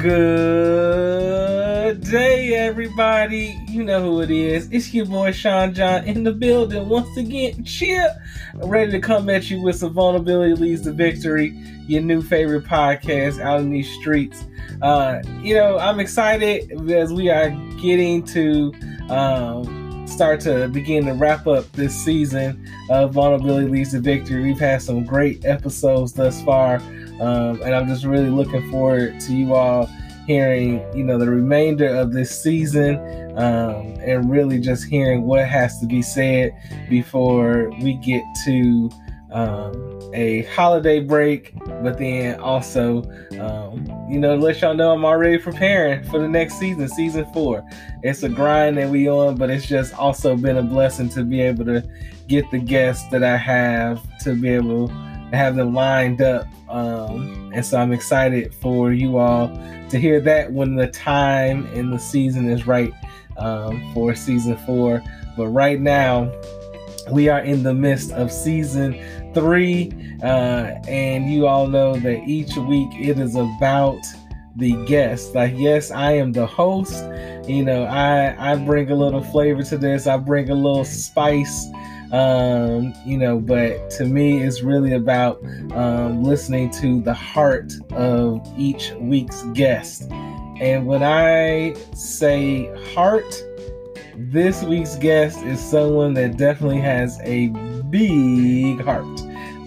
Good day, everybody. You know who it is. It's your boy Sean John in the building once again. Cheer, ready to come at you with some vulnerability leads to victory. Your new favorite podcast out in these streets. Uh, you know, I'm excited as we are getting to um, start to begin to wrap up this season of vulnerability leads to victory. We've had some great episodes thus far. Um, and I'm just really looking forward to you all hearing, you know, the remainder of this season um, and really just hearing what has to be said before we get to um, a holiday break, but then also, um, you know, let y'all know I'm already preparing for the next season, season four. It's a grind that we on, but it's just also been a blessing to be able to get the guests that I have to be able have them lined up. Um, and so I'm excited for you all to hear that when the time and the season is right um, for season four. But right now, we are in the midst of season three, uh, and you all know that each week it is about the guest. Like, yes, I am the host. You know, I I bring a little flavor to this. I bring a little spice um, you know, but to me, it's really about um, listening to the heart of each week's guest. And when I say heart, this week's guest is someone that definitely has a big heart.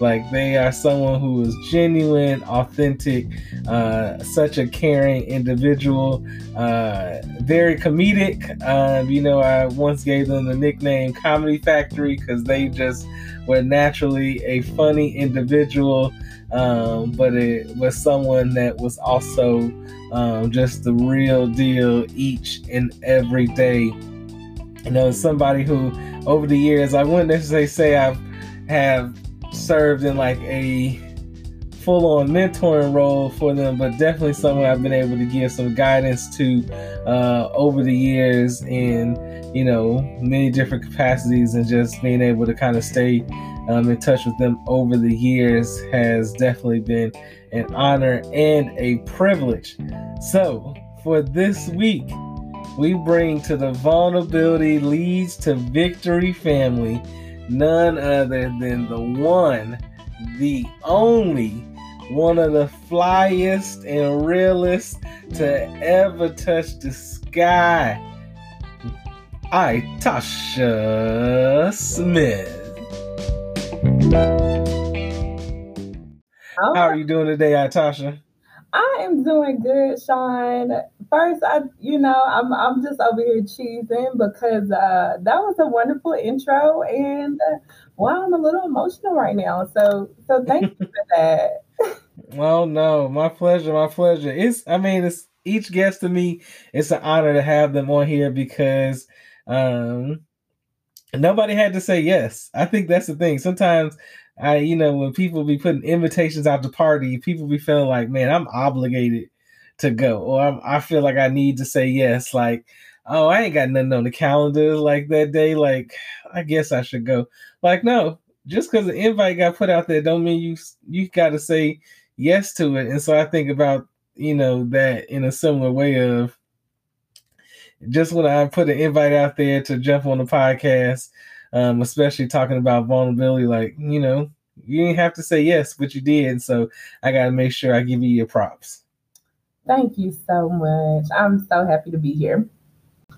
Like they are someone who is genuine, authentic, uh, such a caring individual, uh, very comedic. Um, you know, I once gave them the nickname Comedy Factory because they just were naturally a funny individual, um, but it was someone that was also um, just the real deal each and every day. You know, somebody who over the years I wouldn't necessarily say I've have served in like a full on mentoring role for them, but definitely someone I've been able to give some guidance to uh, over the years in, you know, many different capacities and just being able to kind of stay um, in touch with them over the years has definitely been an honor and a privilege. So, for this week, we bring to the Vulnerability Leads to Victory family none other than the one, the only, one of the flyest and realest to ever touch the sky. I, Tasha Smith. How are oh. you doing today, Tasha? I am doing good, Sean. First, I you know I'm I'm just over here cheesing because uh, that was a wonderful intro, and uh, well, I'm a little emotional right now. So so thank you for that. well, no, my pleasure, my pleasure. It's I mean it's each guest to me. It's an honor to have them on here because um nobody had to say yes. I think that's the thing. Sometimes I, you know, when people be putting invitations out to party, people be feeling like, man, I'm obligated to go, or I'm, I feel like I need to say yes. Like, oh, I ain't got nothing on the calendar like that day. Like, I guess I should go. Like, no, just because the invite got put out there, don't mean you you got to say yes to it. And so I think about you know that in a similar way of just when I put an invite out there to jump on the podcast um, especially talking about vulnerability. Like, you know, you didn't have to say yes, but you did. So I got to make sure I give you your props. Thank you so much. I'm so happy to be here.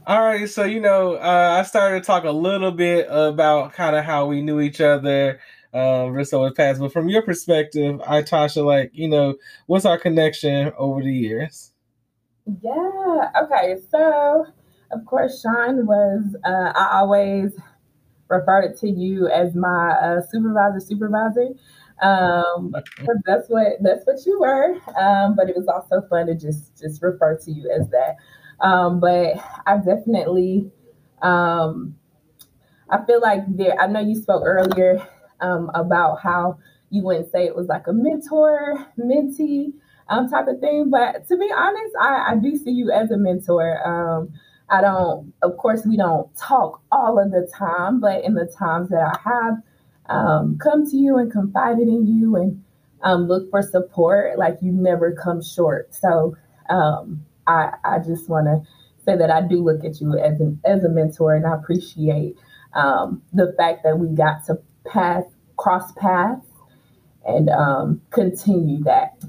All right, so you know, uh, I started to talk a little bit about kind of how we knew each other, um, so past. But from your perspective, Itasha, like, you know, what's our connection over the years? Yeah. Okay. So, of course, Sean was. Uh, I always referred to you as my uh, supervisor supervisor um that's what that's what you were. Um but it was also fun to just just refer to you as that. Um but i definitely um i feel like there i know you spoke earlier um about how you wouldn't say it was like a mentor mentee um type of thing. But to be honest i i do see you as a mentor. Um I don't, of course, we don't talk all of the time, but in the times that I have um, come to you and confided in you and um, look for support, like you never come short. So um, I I just want to say that I do look at you as an as a mentor, and I appreciate um, the fact that we got to pass cross paths and um, continue that.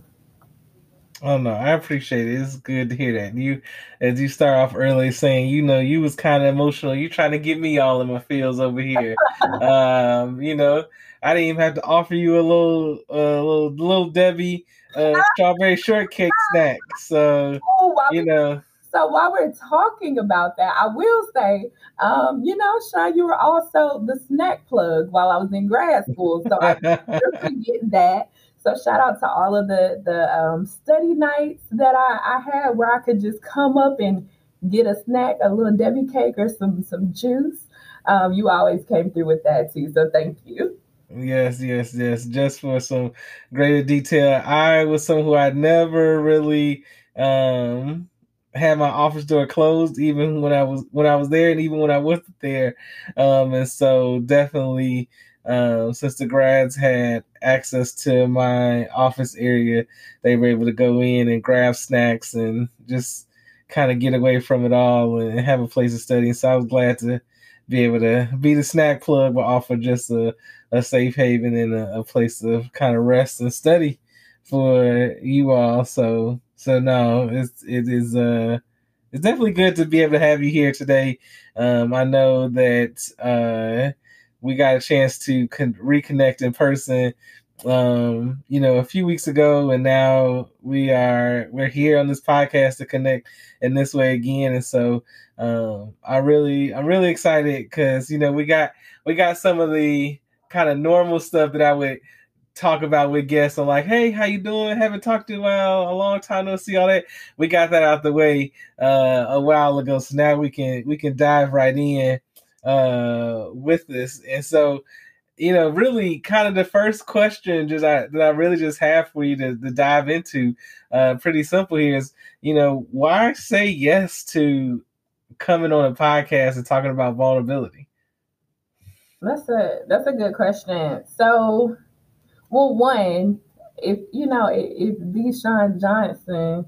Oh no, I appreciate it. It's good to hear that. You as you start off early saying, you know, you was kind of emotional. You trying to get me all in my feels over here. um, you know, I didn't even have to offer you a little uh, little little Debbie uh, strawberry shortcake snack. So oh, you know so while we're talking about that, I will say, um, you know, Sean, you were also the snack plug while I was in grad school. So I forget that. So shout out to all of the the um, study nights that I, I had where I could just come up and get a snack, a little Debbie cake or some some juice. Um, you always came through with that too. So thank you. Yes, yes, yes. Just for some greater detail, I was someone who I never really um had my office door closed even when I was when I was there and even when I wasn't there. Um, and so definitely um, since the grads had access to my office area, they were able to go in and grab snacks and just kind of get away from it all and have a place to study. So I was glad to be able to be the snack plug, but offer just a, a safe haven and a, a place to kind of rest and study for you all. So so no, it's it is uh it's definitely good to be able to have you here today. Um, I know that uh, we got a chance to con- reconnect in person. Um, you know, a few weeks ago, and now we are we're here on this podcast to connect in this way again. And so, um, I really I'm really excited because you know we got we got some of the kind of normal stuff that I would talk about with guests I'm like, hey, how you doing? Haven't talked to you in a while, a long time no see all that. We got that out the way uh, a while ago, so now we can we can dive right in uh, with this. And so, you know, really, kind of the first question just I, that I really just have for you to, to dive into, uh, pretty simple here is, you know, why say yes to coming on a podcast and talking about vulnerability? That's a that's a good question. So well, one, if you know, if, if Sean Johnson,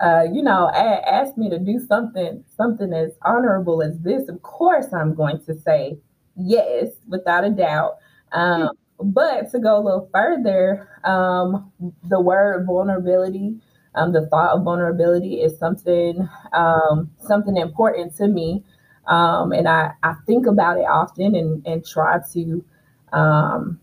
uh, you know, ask me to do something, something as honorable as this, of course I'm going to say yes, without a doubt. Um, but to go a little further, um, the word vulnerability, um, the thought of vulnerability is something, um, something important to me. Um, and I, I think about it often and, and try to um,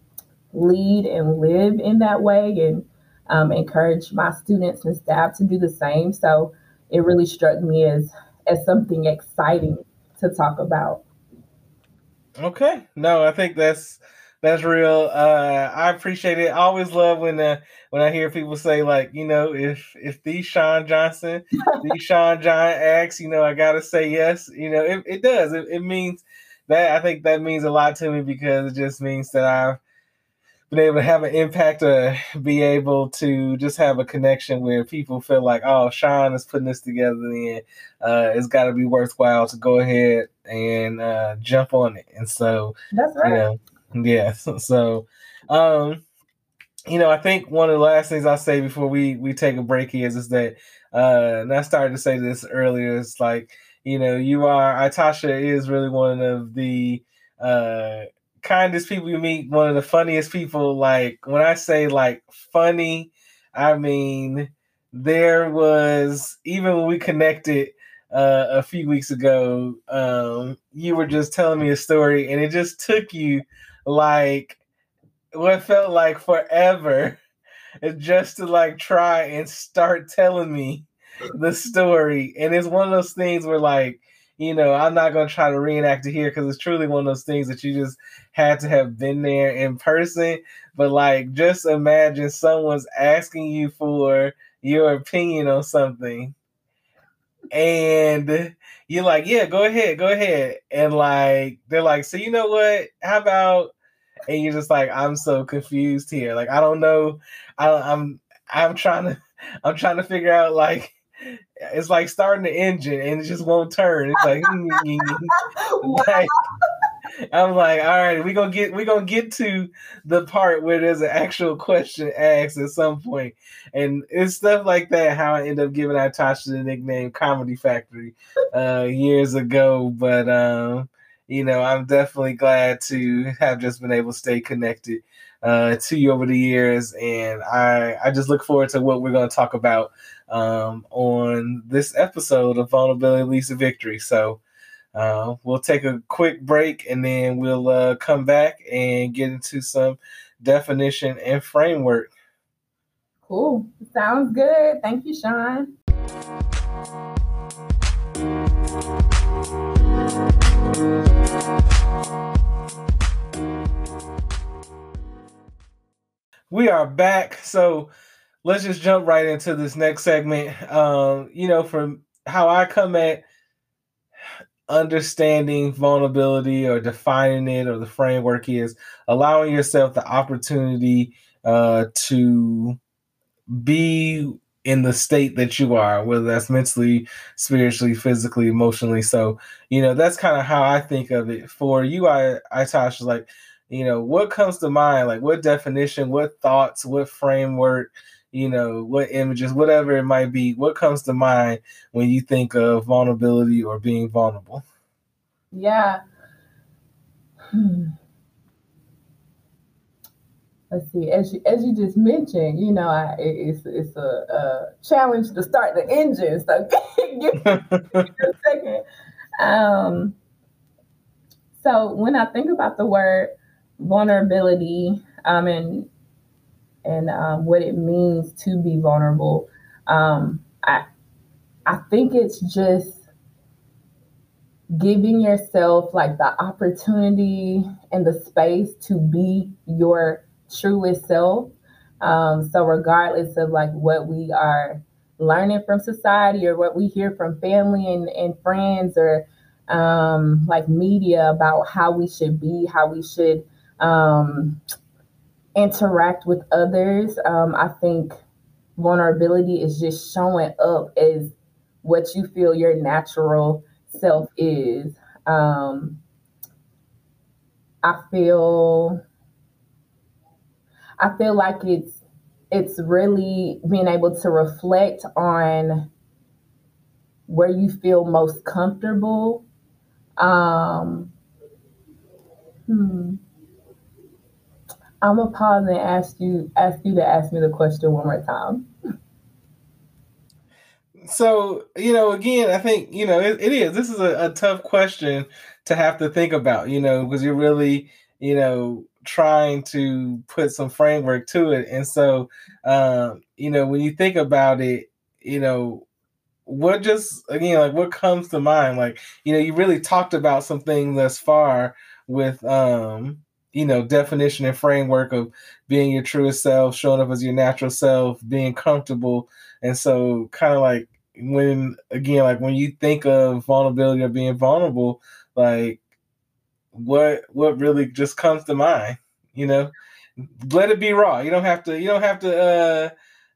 lead and live in that way and um, encourage my students and staff to do the same. So it really struck me as as something exciting to talk about. Okay, no, I think that's that's real. Uh, I appreciate it. I always love when uh, when I hear people say like, you know, if if the Sean Johnson, the Sean John asks, you know, I gotta say yes. You know, it, it does. It, it means that I think that means a lot to me because it just means that I've been able to have an impact or be able to just have a connection where people feel like, oh, Sean is putting this together and uh, it's got to be worthwhile to go ahead and uh, jump on it. And so, that's right. You know, yeah. So, so, um, you know, I think one of the last things I'll say before we, we take a break here is, is that, uh, and I started to say this earlier, it's like, you know, you are, Itasha is really one of the, uh, kindest people you meet, one of the funniest people. Like when I say like funny, I mean there was even when we connected uh, a few weeks ago, um, you were just telling me a story, and it just took you like what felt like forever just to like try and start telling me the story. And it's one of those things where like you know, I'm not to try to reenact it here because it's truly one of those things that you just had to have been there in person. But like, just imagine someone's asking you for your opinion on something, and you're like, "Yeah, go ahead, go ahead," and like, they're like, "So you know what? How about?" And you're just like, "I'm so confused here. Like, I don't know. I, I'm I'm trying to I'm trying to figure out like." it's like starting the engine and it just won't turn. It's like, like I'm like, all right, we gonna get we gonna get to the part where there's an actual question asked at some point, and it's stuff like that. How I end up giving Tasha the nickname Comedy Factory uh, years ago, but um, you know, I'm definitely glad to have just been able to stay connected uh, to you over the years, and I I just look forward to what we're gonna talk about um, on this episode of Vulnerability Leads to Victory. So. Uh, we'll take a quick break and then we'll uh, come back and get into some definition and framework. Cool. Sounds good. Thank you, Sean. We are back. So let's just jump right into this next segment. Um, you know, from how I come at understanding vulnerability or defining it or the framework is allowing yourself the opportunity uh, to be in the state that you are, whether that's mentally, spiritually, physically, emotionally. So, you know, that's kind of how I think of it. For you, I, I Tosh, like, you know, what comes to mind? Like, what definition, what thoughts, what framework, you know, what images, whatever it might be, what comes to mind when you think of vulnerability or being vulnerable? Yeah. Hmm. Let's see. As you, as you just mentioned, you know, I, it's it's a, a challenge to start the engine. So give a second. Um, so when I think about the word vulnerability, um, and and um, what it means to be vulnerable. Um, I I think it's just giving yourself like the opportunity and the space to be your truest self. Um, so regardless of like what we are learning from society or what we hear from family and, and friends or um, like media about how we should be, how we should um, interact with others. Um, I think vulnerability is just showing up as what you feel your natural self is. Um, I feel I feel like it's it's really being able to reflect on where you feel most comfortable. Um, hmm. I'm gonna pause and ask you ask you to ask me the question one more time. So you know, again, I think you know it, it is. This is a, a tough question to have to think about. You know, because you're really you know trying to put some framework to it, and so um, you know when you think about it, you know what just again like what comes to mind like you know you really talked about something thus far with um you know definition and framework of being your truest self showing up as your natural self being comfortable. And so kind of like when again like when you think of vulnerability or being vulnerable like what what really just comes to mind you know? Let it be raw. You don't have to you don't have to uh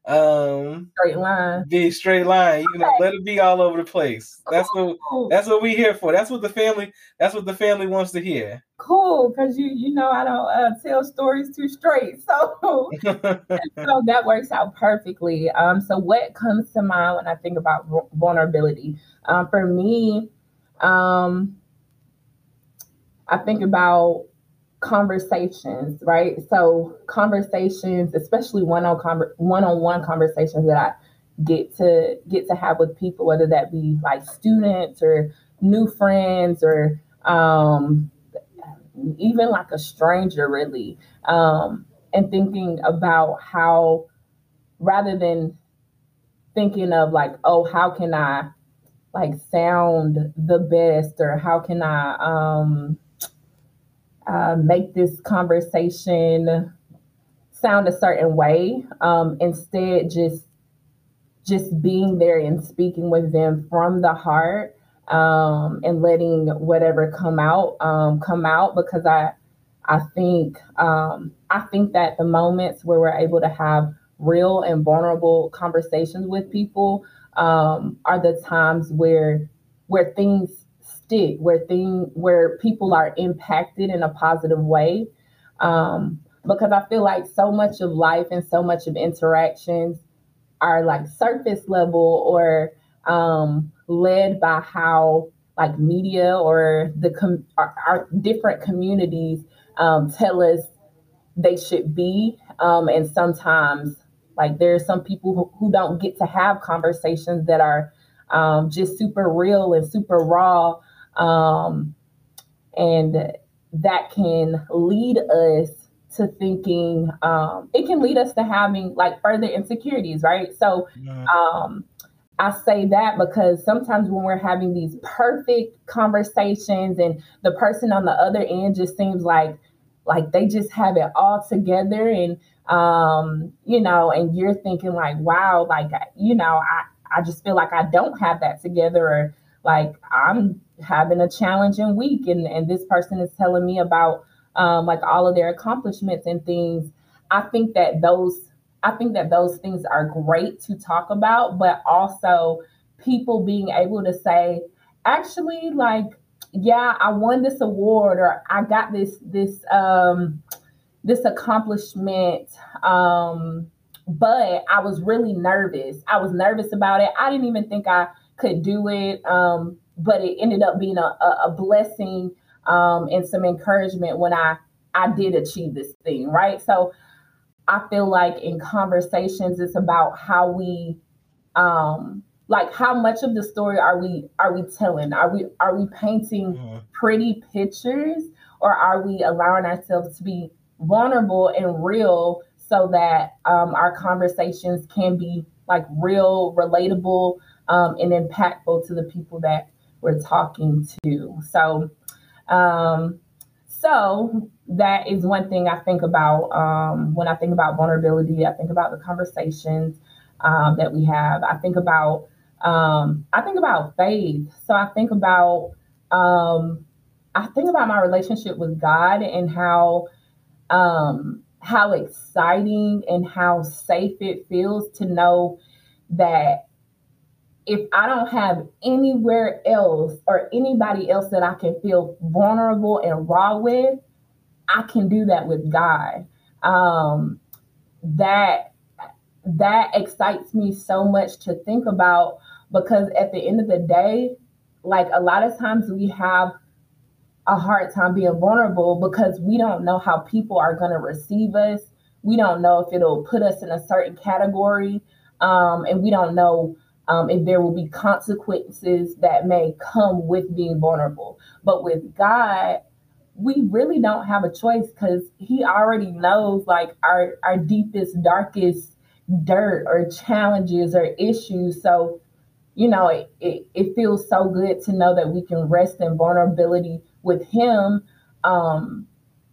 um straight line. be straight line you know okay. let it be all over the place. That's what that's what we here for. That's what the family that's what the family wants to hear. Cool because you you know i don't uh, tell stories too straight so so that works out perfectly. Um so what comes to mind when i think about vulnerability? Um for me um i think about conversations, right? So conversations, especially one-on one-on-one conversations that I get to get to have with people, whether that be like students or new friends or um, even like a stranger, really. Um, and thinking about how, rather than thinking of like, oh, how can I like sound the best or how can I um uh, make this conversation sound a certain way. Um, instead, just just being there and speaking with them from the heart um, and letting whatever come out um, come out because I I think um, I think that the moments where we're able to have real and vulnerable conversations with people um, are the times where where things stick, where thing where people are impacted in a positive way. Um, because I feel like so much of life and so much of interactions are like surface level or um, led by how like media or the com- our, our different communities um, tell us they should be. Um, and sometimes, like, there are some people who, who don't get to have conversations that are um, just super real and super raw. Um, and that can lead us to thinking, um, it can lead us to having like further insecurities, right? So, um, I say that because sometimes when we're having these perfect conversations and the person on the other end just seems like like they just have it all together and um you know and you're thinking like wow like you know I I just feel like I don't have that together or like I'm having a challenging week and and this person is telling me about um like all of their accomplishments and things I think that those I think that those things are great to talk about, but also people being able to say, actually, like, yeah, I won this award or I got this this um this accomplishment. Um, but I was really nervous. I was nervous about it. I didn't even think I could do it. Um, but it ended up being a, a, a blessing um, and some encouragement when I I did achieve this thing, right? So I feel like in conversations, it's about how we, um, like how much of the story are we are we telling? Are we are we painting mm-hmm. pretty pictures, or are we allowing ourselves to be vulnerable and real so that um, our conversations can be like real, relatable, um, and impactful to the people that we're talking to. So, um, so that is one thing I think about um, when I think about vulnerability. I think about the conversations um, that we have. I think about um, I think about faith. So I think about um, I think about my relationship with God and how um, how exciting and how safe it feels to know that if I don't have anywhere else or anybody else that I can feel vulnerable and raw with, I can do that with God. Um, that that excites me so much to think about because at the end of the day, like a lot of times we have a hard time being vulnerable because we don't know how people are going to receive us. We don't know if it'll put us in a certain category. Um, and we don't know um, if there will be consequences that may come with being vulnerable. But with God, we really don't have a choice because he already knows like our our deepest darkest dirt or challenges or issues so you know it, it, it feels so good to know that we can rest in vulnerability with him um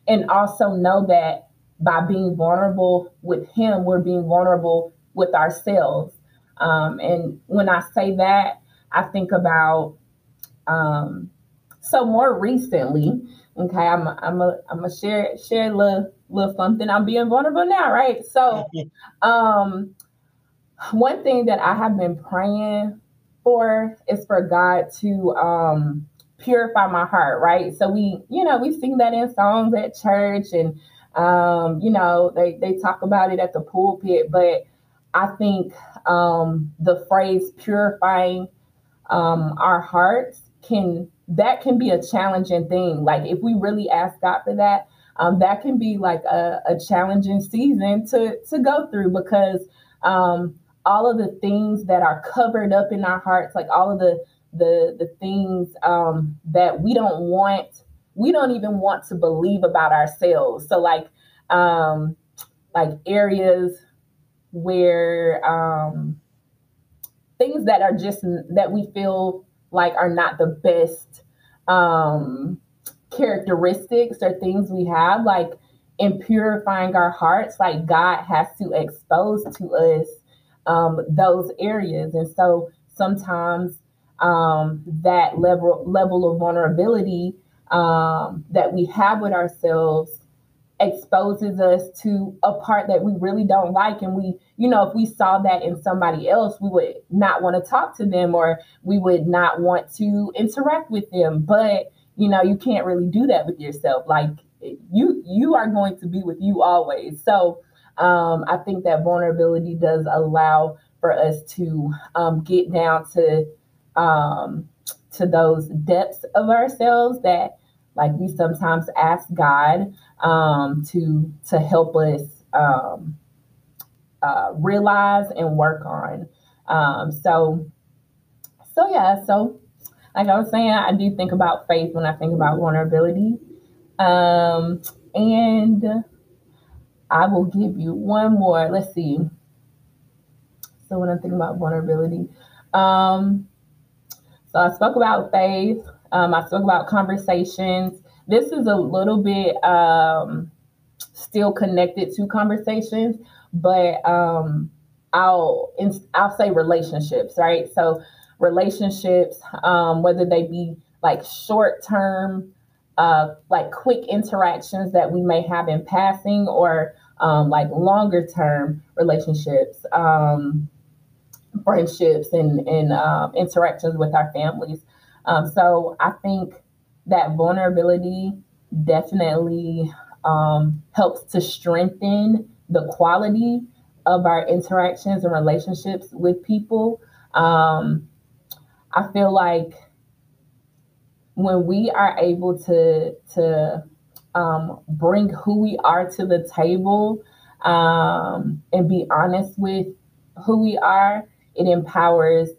and also know that by being vulnerable with him we're being vulnerable with ourselves um and when i say that i think about um so more recently Okay, I'm a, I'm a I'm a share share a little little something. I'm being vulnerable now, right? So, um, one thing that I have been praying for is for God to um purify my heart, right? So we, you know, we sing that in songs at church, and um, you know, they they talk about it at the pulpit, but I think um the phrase purifying um our hearts can that can be a challenging thing. Like if we really ask God for that, um, that can be like a, a challenging season to to go through because um, all of the things that are covered up in our hearts, like all of the the the things um, that we don't want, we don't even want to believe about ourselves. So like um, like areas where um, things that are just that we feel like are not the best um, characteristics or things we have, like in purifying our hearts, like God has to expose to us um, those areas. And so sometimes um, that level level of vulnerability um, that we have with ourselves exposes us to a part that we really don't like. And we you know if we saw that in somebody else we would not want to talk to them or we would not want to interact with them. But you know you can't really do that with yourself. Like you you are going to be with you always. So um, i think that vulnerability does allow for us to um, get down to um, to those depths of ourselves that like we sometimes ask god um, to to help us um, uh, realize and work on. Um, so, so yeah. So, like I was saying, I do think about faith when I think about vulnerability, um, and I will give you one more. Let's see. So when I think about vulnerability, um, so I spoke about faith. Um, I spoke about conversations. This is a little bit um, still connected to conversations, but um, I'll I'll say relationships, right? So relationships, um, whether they be like short term, uh, like quick interactions that we may have in passing, or um, like longer term relationships, um, friendships, and and um, interactions with our families. Um, so I think that vulnerability definitely um, helps to strengthen the quality of our interactions and relationships with people. Um, I feel like when we are able to to um, bring who we are to the table um, and be honest with who we are, it empowers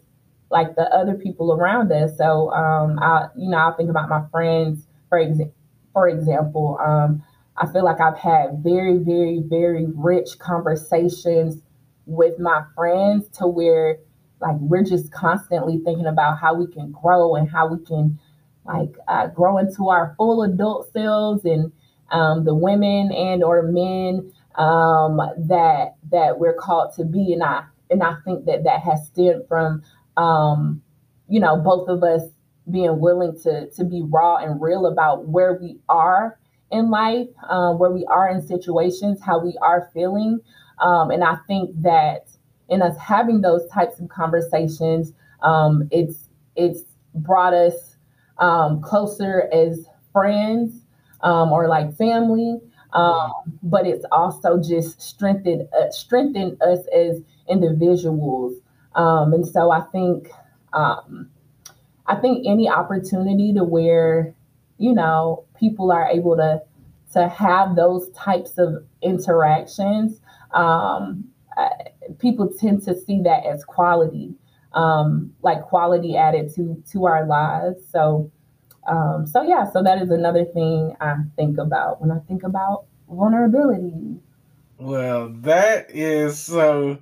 like the other people around us. So um, I, you know, I think about my friends, for example. For example, um, I feel like I've had very, very, very rich conversations with my friends to where like we're just constantly thinking about how we can grow and how we can like uh, grow into our full adult selves and um, the women and or men um, that that we're called to be and I and I think that that has stemmed from um, you know, both of us being willing to to be raw and real about where we are in life, um, where we are in situations, how we are feeling, um, and I think that in us having those types of conversations, um, it's it's brought us um, closer as friends um, or like family. But it's also just strengthened uh, strengthened us as individuals um, and so I think um, I think any opportunity to where you know people are able to to have those types of interactions, um, uh, people tend to see that as quality, um, like quality added to to our lives. So. Um, so yeah, so that is another thing I think about when I think about vulnerability. Well, that is so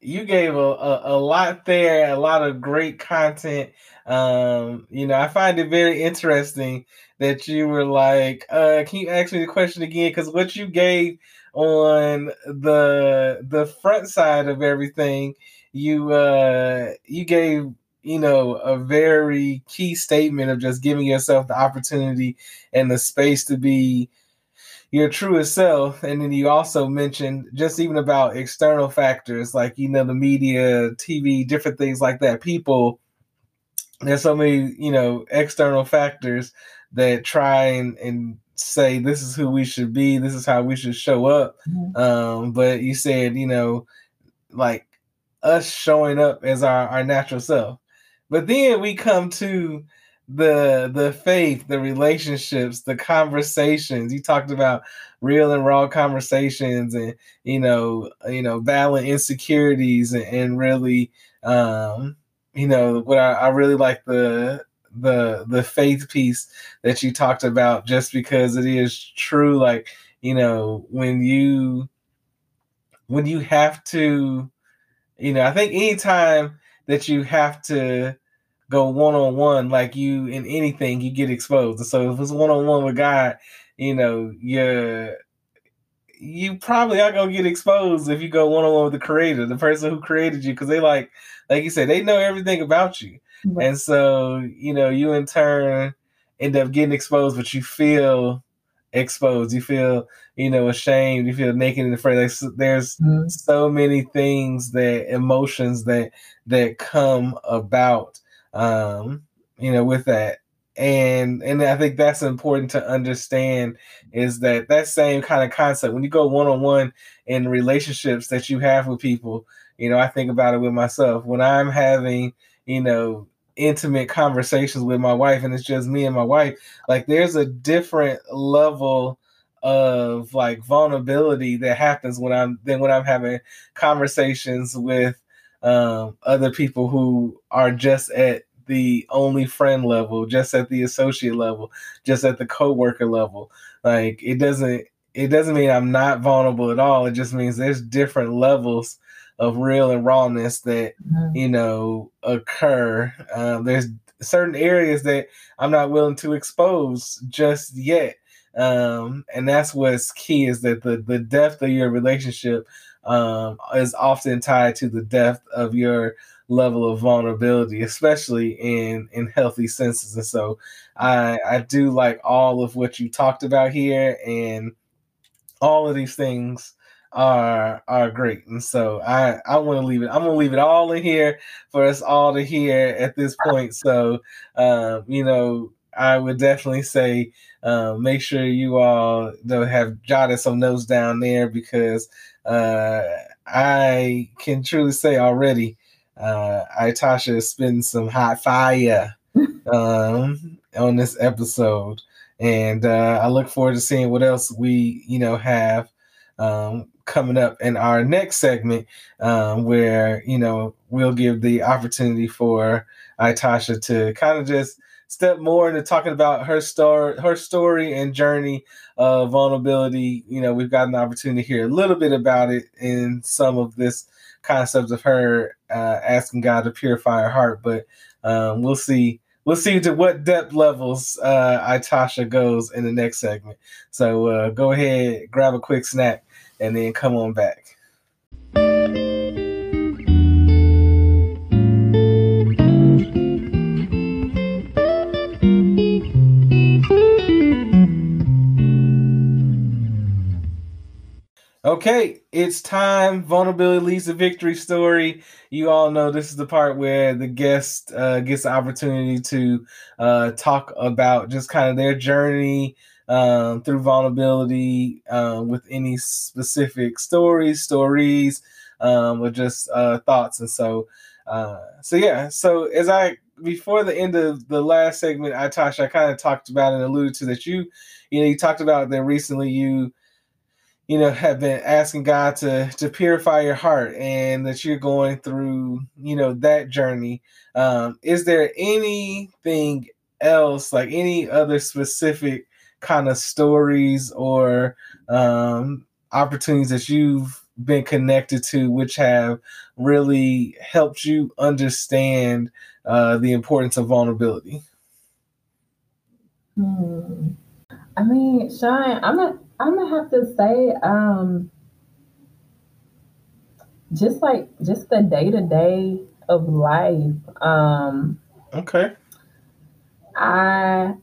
you gave a, a, a, lot there, a lot of great content. Um, you know, I find it very interesting that you were like, uh, can you ask me the question again? Because what you gave on the the front side of everything, you uh you gave you know a very key statement of just giving yourself the opportunity and the space to be your truest self. And then you also mentioned just even about external factors like, you know, the media, TV, different things like that. People, there's so many, you know, external factors that try and, and say this is who we should be, this is how we should show up. Mm-hmm. Um, but you said, you know, like us showing up as our, our natural self. But then we come to the the faith, the relationships, the conversations. You talked about real and raw conversations, and you know, you know, battling insecurities, and, and really, um, you know, what I, I really like the the the faith piece that you talked about, just because it is true. Like you know, when you when you have to, you know, I think anytime that you have to go one on one like you in anything, you get exposed. So if it's one on one with God, you know, you you probably are gonna get exposed if you go one on one with the creator, the person who created you, because they like, like you said, they know everything about you, right. and so you know, you in turn end up getting exposed, but you feel exposed. You feel, you know, ashamed. You feel naked and afraid. Like there's mm-hmm. so many things that emotions that that come about, um, you know, with that. And and I think that's important to understand is that that same kind of concept when you go one on one in relationships that you have with people. You know, I think about it with myself when I'm having, you know, intimate conversations with my wife and it's just me and my wife like there's a different level of like vulnerability that happens when i'm then when i'm having conversations with um, other people who are just at the only friend level just at the associate level just at the co-worker level like it doesn't it doesn't mean i'm not vulnerable at all it just means there's different levels of real and rawness that mm-hmm. you know occur. Um, there's certain areas that I'm not willing to expose just yet, um, and that's what's key is that the the depth of your relationship um, is often tied to the depth of your level of vulnerability, especially in in healthy senses. And so, I I do like all of what you talked about here, and all of these things are are great. And so I I want to leave it. I'm gonna leave it all in here for us all to hear at this point. So um, you know, I would definitely say um, make sure you all have jotted some notes down there because uh, I can truly say already, uh, Itasha is spitting some hot fire um, on this episode, and uh, I look forward to seeing what else we you know have um, coming up in our next segment, um, where you know we'll give the opportunity for Itasha to kind of just step more into talking about her story, her story and journey of vulnerability. You know, we've gotten the opportunity to hear a little bit about it in some of this concept of her uh, asking God to purify her heart, but um, we'll see. We'll see to what depth levels uh, Itasha goes in the next segment. So uh, go ahead, grab a quick snack, and then come on back. Okay, it's time. Vulnerability leads to victory story. You all know this is the part where the guest uh, gets the opportunity to uh, talk about just kind of their journey um, through vulnerability um, with any specific stories, stories, um, or just uh, thoughts. And so, uh, so yeah. So as I before the end of the last segment, Itasha, I kind of talked about and alluded to that you, you know, you talked about that recently. You you know have been asking god to to purify your heart and that you're going through you know that journey um is there anything else like any other specific kind of stories or um, opportunities that you've been connected to, which have really helped you understand uh, the importance of vulnerability? Hmm. I mean, Sean, I'm gonna I'm gonna have to say, um, just like just the day to day of life. Um, okay. I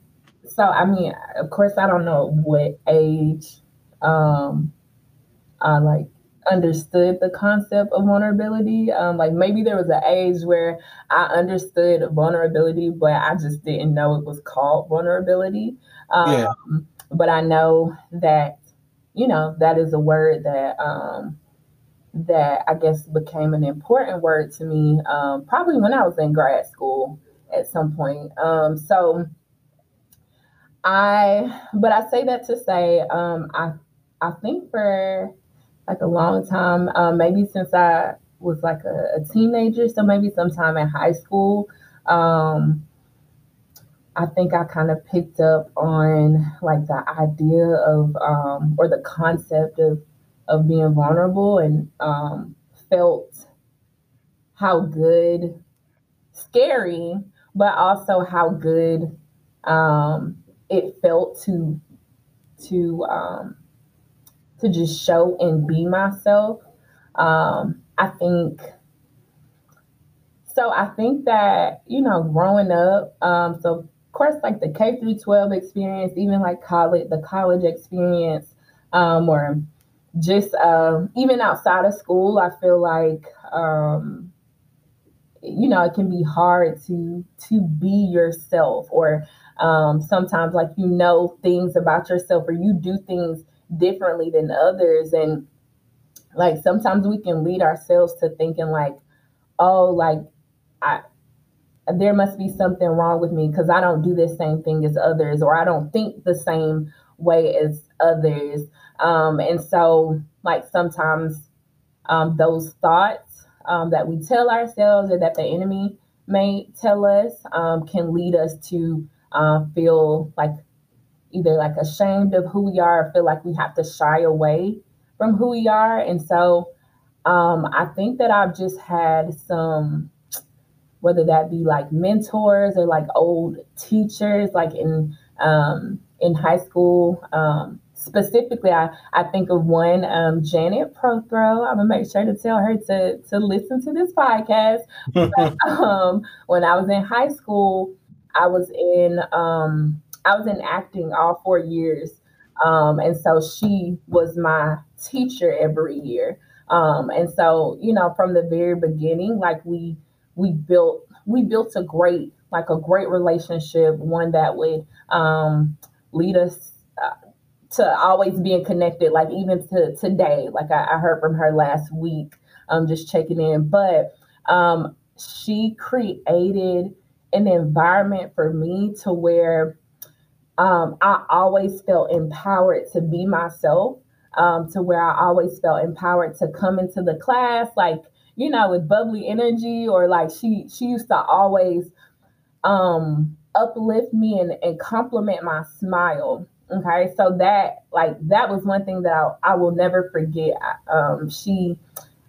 so I mean, of course, I don't know what age um, I like understood the concept of vulnerability. Um, like maybe there was an age where I understood vulnerability, but I just didn't know it was called vulnerability. Um, yeah. But I know that you know that is a word that um, that I guess became an important word to me um, probably when I was in grad school at some point. Um, so I, but I say that to say, um, I, I think for like a long time, um, maybe since I was like a, a, teenager, so maybe sometime in high school, um, I think I kind of picked up on like the idea of um, or the concept of of being vulnerable and um, felt how good, scary, but also how good um, it felt to to um, to just show and be myself. Um, I think so. I think that you know, growing up, um, so course, like the K through 12 experience, even like college, the college experience, um, or just um, even outside of school, I feel like um, you know it can be hard to to be yourself, or um, sometimes like you know things about yourself, or you do things differently than others, and like sometimes we can lead ourselves to thinking like, oh, like I there must be something wrong with me because I don't do the same thing as others, or I don't think the same way as others. Um, and so, like, sometimes um, those thoughts um, that we tell ourselves or that the enemy may tell us um, can lead us to uh, feel like either like ashamed of who we are or feel like we have to shy away from who we are. And so, um, I think that I've just had some whether that be like mentors or like old teachers, like in um, in high school. Um, specifically, I, I think of one, um, Janet Prothro. I'm gonna make sure to tell her to to listen to this podcast. but, um, when I was in high school, I was in um, I was in acting all four years, um, and so she was my teacher every year. Um, and so, you know, from the very beginning, like we we built we built a great like a great relationship, one that would um, lead us uh, to always being connected. Like even to today, like I, I heard from her last week, um, just checking in. But um, she created an environment for me to where um, I always felt empowered to be myself. Um, to where I always felt empowered to come into the class, like you know, with bubbly energy or like she she used to always um uplift me and, and compliment my smile. Okay. So that like that was one thing that I, I will never forget. Um she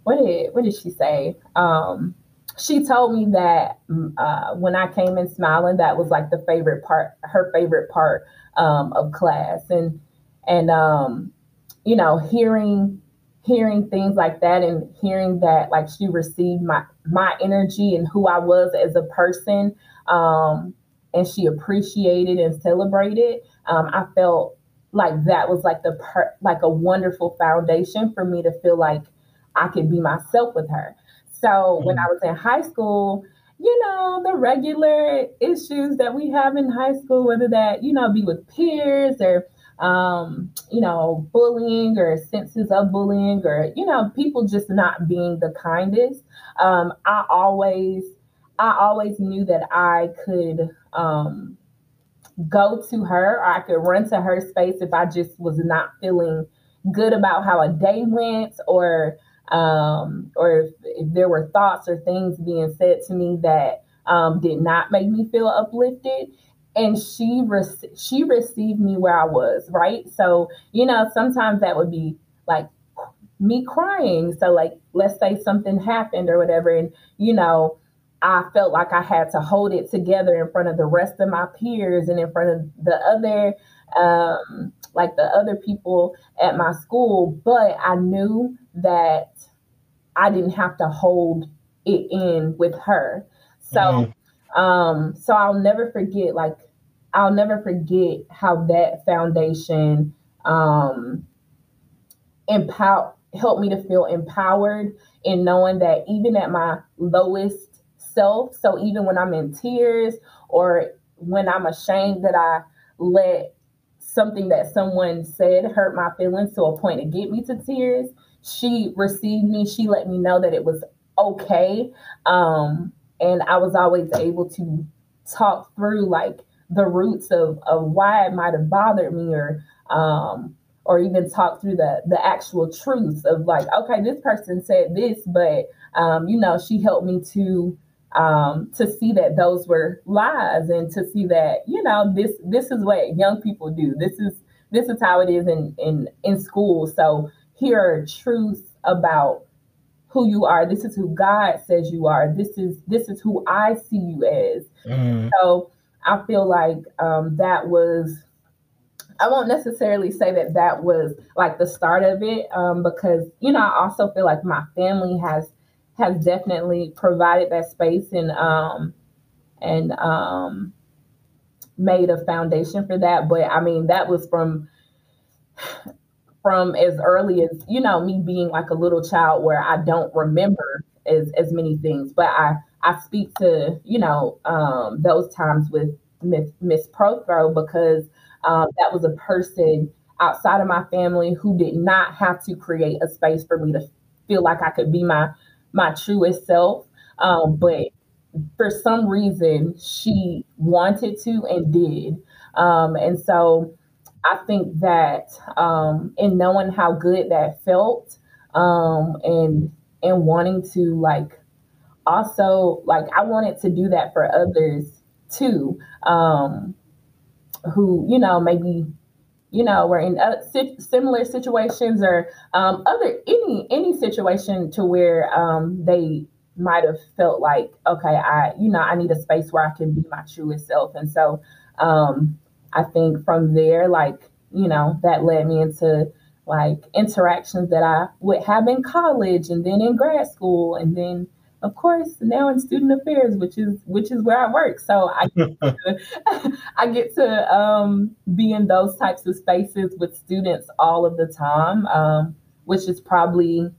what did what did she say? Um she told me that mm, uh, when I came in smiling, that was like the favorite part, her favorite part um, of class, and and um, you know, hearing hearing things like that and hearing that like she received my my energy and who I was as a person um, and she appreciated and celebrated um, I felt like that was like the per- like a wonderful foundation for me to feel like I could be myself with her so mm-hmm. when I was in high school you know the regular issues that we have in high school whether that you know be with peers or um, you know, bullying or senses of bullying or, you know, people just not being the kindest. Um, I always, I always knew that I could um, go to her or I could run to her space if I just was not feeling good about how a day went or um, or if, if there were thoughts or things being said to me that um, did not make me feel uplifted and she re- she received me where I was, right? So, you know, sometimes that would be like me crying. So like let's say something happened or whatever and you know, I felt like I had to hold it together in front of the rest of my peers and in front of the other um like the other people at my school, but I knew that I didn't have to hold it in with her. So mm-hmm. Um so I'll never forget like I'll never forget how that foundation um, empower helped me to feel empowered in knowing that even at my lowest self, so even when I'm in tears or when I'm ashamed that I let something that someone said hurt my feelings to a point to get me to tears, she received me. She let me know that it was okay. Um, and I was always able to talk through like the roots of, of why it might have bothered me or um, or even talk through the the actual truths of like okay this person said this but um, you know she helped me to um, to see that those were lies and to see that you know this this is what young people do. This is this is how it is in in in school. So here are truths about who you are this is who god says you are this is this is who i see you as mm. so I feel like um, that was, I won't necessarily say that that was like the start of it um, because, you know, I also feel like my family has has definitely provided that space and um and um made a foundation for that. But I mean, that was from from as early as you know me being like a little child where I don't remember as as many things, but I I speak to you know um, those times with Miss Miss Prothro because um, that was a person outside of my family who did not have to create a space for me to feel like I could be my my truest self. Um, but for some reason, she wanted to and did. Um, and so I think that um, in knowing how good that felt um, and and wanting to like also like I wanted to do that for others too, um, who you know maybe you know were in uh, similar situations or um, other any any situation to where um, they might have felt like okay I you know I need a space where I can be my truest self. And so um, I think from there like you know that led me into like interactions that I would have in college and then in grad school and then of course now in student affairs which is which is where i work. So i get to, I get to um, be in those types of spaces with students all of the time um, which is probably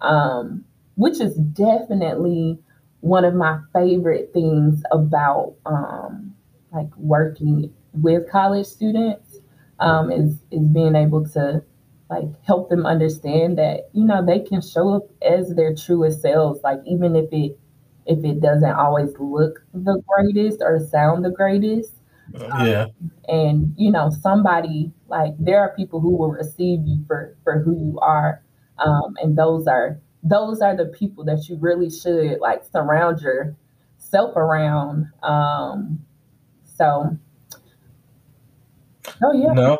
um, which is definitely one of my favorite things about um, like working with college students um, is is being able to like help them understand that you know they can show up as their truest selves like even if it if it doesn't always look the greatest or sound the greatest. Yeah. Um, and you know somebody like there are people who will receive you for for who you are um, and those are those are the people that you really should like surround yourself around um so oh yeah no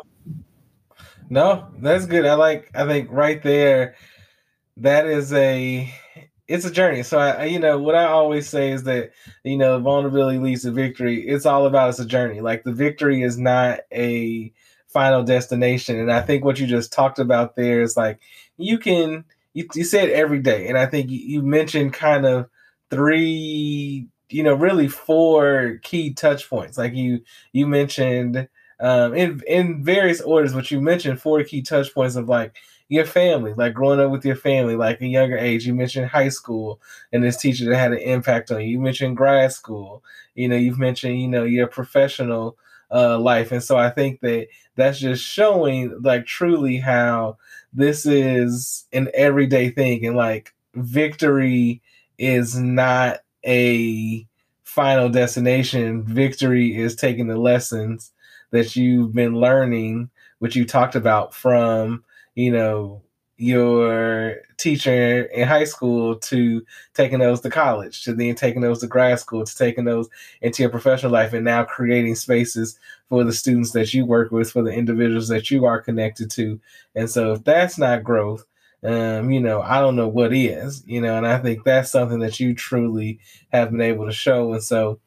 no, that's good. I like. I think right there, that is a. It's a journey. So I, you know, what I always say is that you know, vulnerability leads to victory. It's all about it's a journey. Like the victory is not a final destination. And I think what you just talked about there is like you can. You, you said every day, and I think you, you mentioned kind of three you know really four key touch points like you you mentioned um, in in various orders. What you mentioned four key touch points of like your family, like growing up with your family, like a younger age. You mentioned high school and this teacher that had an impact on you. You mentioned grad school. You know, you've mentioned you know your professional uh, life, and so I think that that's just showing like truly how this is an everyday thing, and like victory is not a final destination. Victory is taking the lessons that you've been learning, which you talked about from, you know, your teacher in high school to taking those to college, to then taking those to grad school, to taking those into your professional life, and now creating spaces for the students that you work with, for the individuals that you are connected to. And so, if that's not growth, um, you know, I don't know what is, you know, and I think that's something that you truly have been able to show. And so,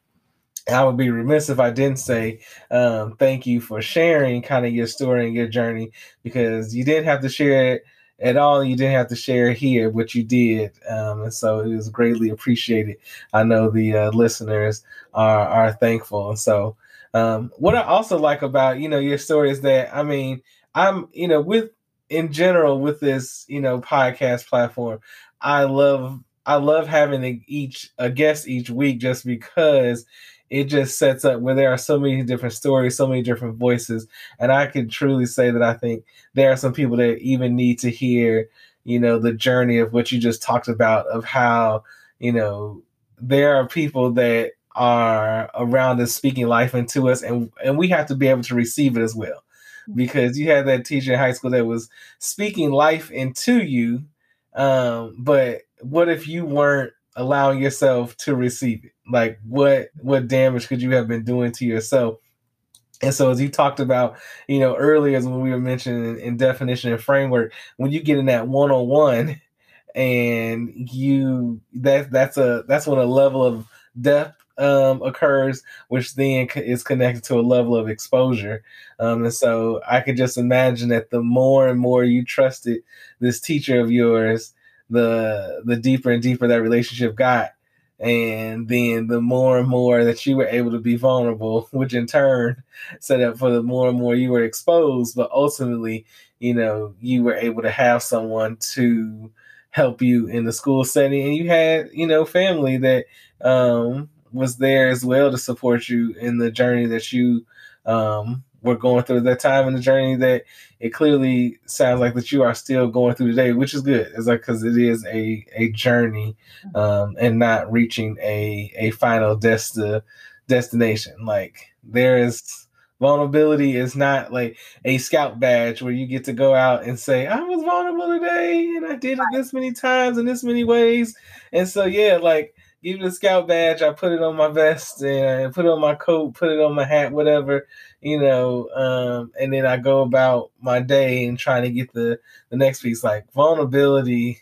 I would be remiss if I didn't say um, thank you for sharing kind of your story and your journey because you didn't have to share it at all. You didn't have to share here, but you did, um, and so it was greatly appreciated. I know the uh, listeners are are thankful, and so um, what I also like about you know your story is that I mean I'm you know with in general with this you know podcast platform, I love I love having each a guest each week just because it just sets up where there are so many different stories, so many different voices. And I can truly say that I think there are some people that even need to hear, you know, the journey of what you just talked about, of how, you know, there are people that are around us speaking life into us and and we have to be able to receive it as well because you had that teacher in high school that was speaking life into you um but what if you weren't allowing yourself to receive it like what what damage could you have been doing to yourself and so as you talked about you know earlier when we were mentioning in, definition and framework when you get in that one-on-one and you that that's a that's when a level of depth um, occurs, which then is connected to a level of exposure. Um, and so I could just imagine that the more and more you trusted this teacher of yours, the the deeper and deeper that relationship got. And then the more and more that you were able to be vulnerable, which in turn set up for the more and more you were exposed, but ultimately, you know, you were able to have someone to help you in the school setting, and you had, you know, family that um, was there as well to support you in the journey that you um, were going through at that time in the journey that it clearly sounds like that you are still going through today, which is good. It's like because it is a a journey um, and not reaching a a final desti- destination. Like there is vulnerability is not like a scout badge where you get to go out and say I was vulnerable today and I did it this many times in this many ways. And so yeah, like give me the scout badge. I put it on my vest and put it on my coat, put it on my hat, whatever, you know. Um, and then I go about my day and trying to get the the next piece. Like vulnerability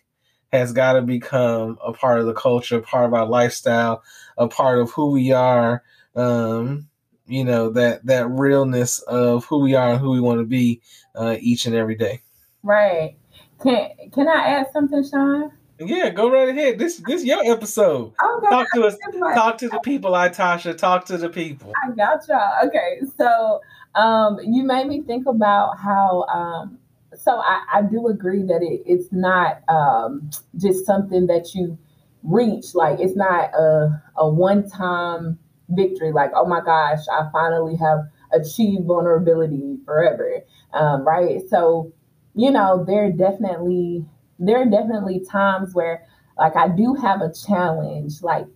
has got to become a part of the culture, a part of our lifestyle, a part of who we are. Um, you know that that realness of who we are and who we want to be uh, each and every day. Right. Can Can I add something, Sean? Yeah, go right ahead. This this your episode. Okay. Talk to us. Talk to the people, Itasha. Talk to the people. I got y'all. Okay, so um, you made me think about how. Um, so I, I do agree that it, it's not um, just something that you reach. Like it's not a a one time victory. Like oh my gosh, I finally have achieved vulnerability forever. Um, right. So you know there definitely there are definitely times where like I do have a challenge, like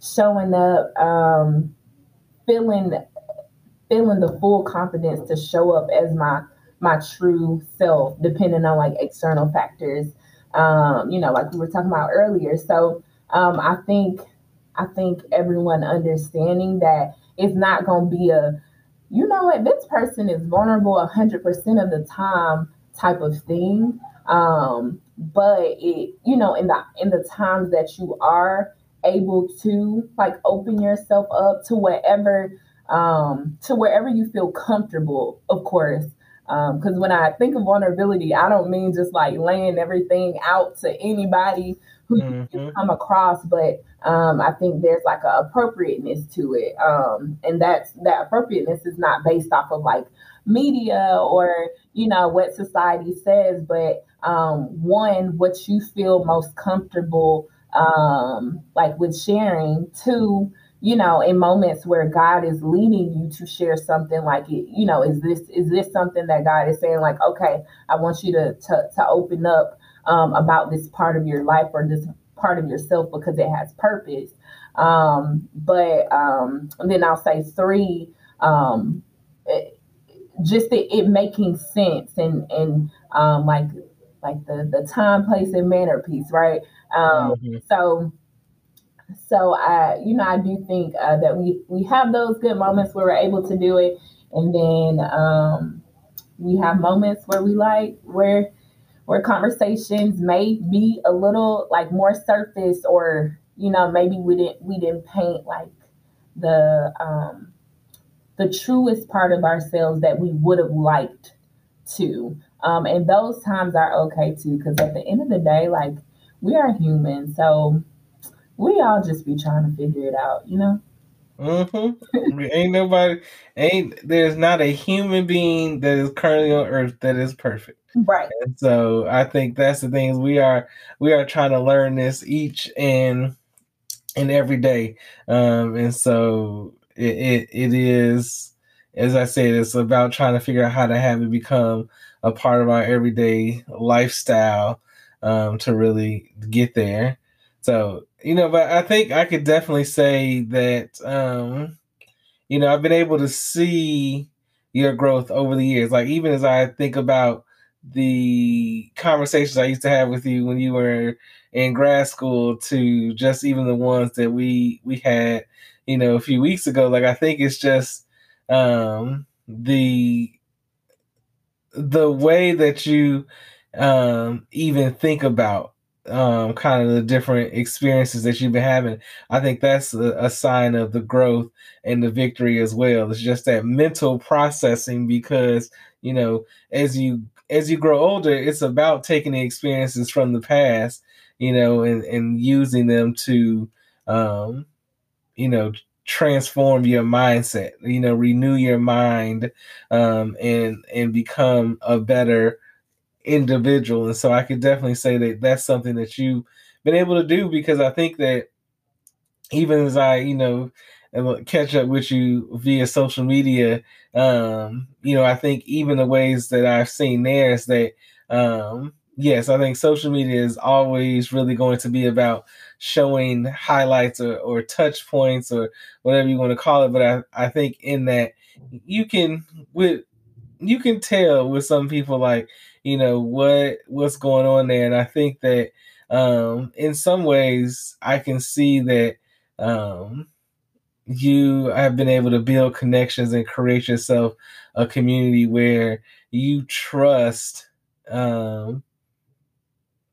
showing up, um, feeling feeling the full confidence to show up as my my true self, depending on like external factors. Um, you know, like we were talking about earlier. So um, I think I think everyone understanding that it's not gonna be a, you know what, this person is vulnerable hundred percent of the time type of thing. Um, but it you know in the in the times that you are able to like open yourself up to whatever um to wherever you feel comfortable of course Um, because um, when I think of vulnerability, I don't mean just like laying everything out to anybody who mm-hmm. you come across, but um, I think there's like an appropriateness to it, um, and that's that appropriateness is not based off of like media or you know what society says, but um, one, what you feel most comfortable um, like with sharing. Two, you know, in moments where God is leading you to share something like it, you know, is this is this something that God is saying like, okay, I want you to to, to open up um, about this part of your life or this part of yourself because it has purpose. Um, but um, then I'll say three, um, it, just it, it, making sense and and um, like like the the time, place, and manner piece, right? Um, mm-hmm. So, so I, you know, I do think uh, that we we have those good moments where we're able to do it, and then um, we have moments where we like where where conversations may be a little like more surface, or you know, maybe we didn't we didn't paint like the um, the truest part of ourselves that we would have liked to. Um, and those times are okay too, because at the end of the day, like we are human, so we all just be trying to figure it out, you know. Mm-hmm. ain't nobody, ain't there's not a human being that is currently on Earth that is perfect. Right. And so I think that's the things we are we are trying to learn this each and and every day. Um, and so it, it it is, as I said, it's about trying to figure out how to have it become a part of our everyday lifestyle um, to really get there. So, you know, but I think I could definitely say that, um, you know, I've been able to see your growth over the years. Like, even as I think about the conversations I used to have with you when you were in grad school to just even the ones that we we had, you know, a few weeks ago, like I think it's just um the the way that you um, even think about um, kind of the different experiences that you've been having, I think that's a, a, sign of the growth and the victory as well. It's just that mental processing because you know as you as you grow older, it's about taking the experiences from the past, you know, and and using them to um, you know, transform your mindset, you know, renew your mind, um, and and become a better individual. And so I could definitely say that that's something that you've been able to do because I think that even as I, you know, catch up with you via social media, um, you know, I think even the ways that I've seen there is that, um, yes, I think social media is always really going to be about showing highlights or, or touch points or whatever you want to call it. But I, I think in that you can with you can tell with some people like, you know, what what's going on there. And I think that um in some ways I can see that um you have been able to build connections and create yourself a community where you trust um,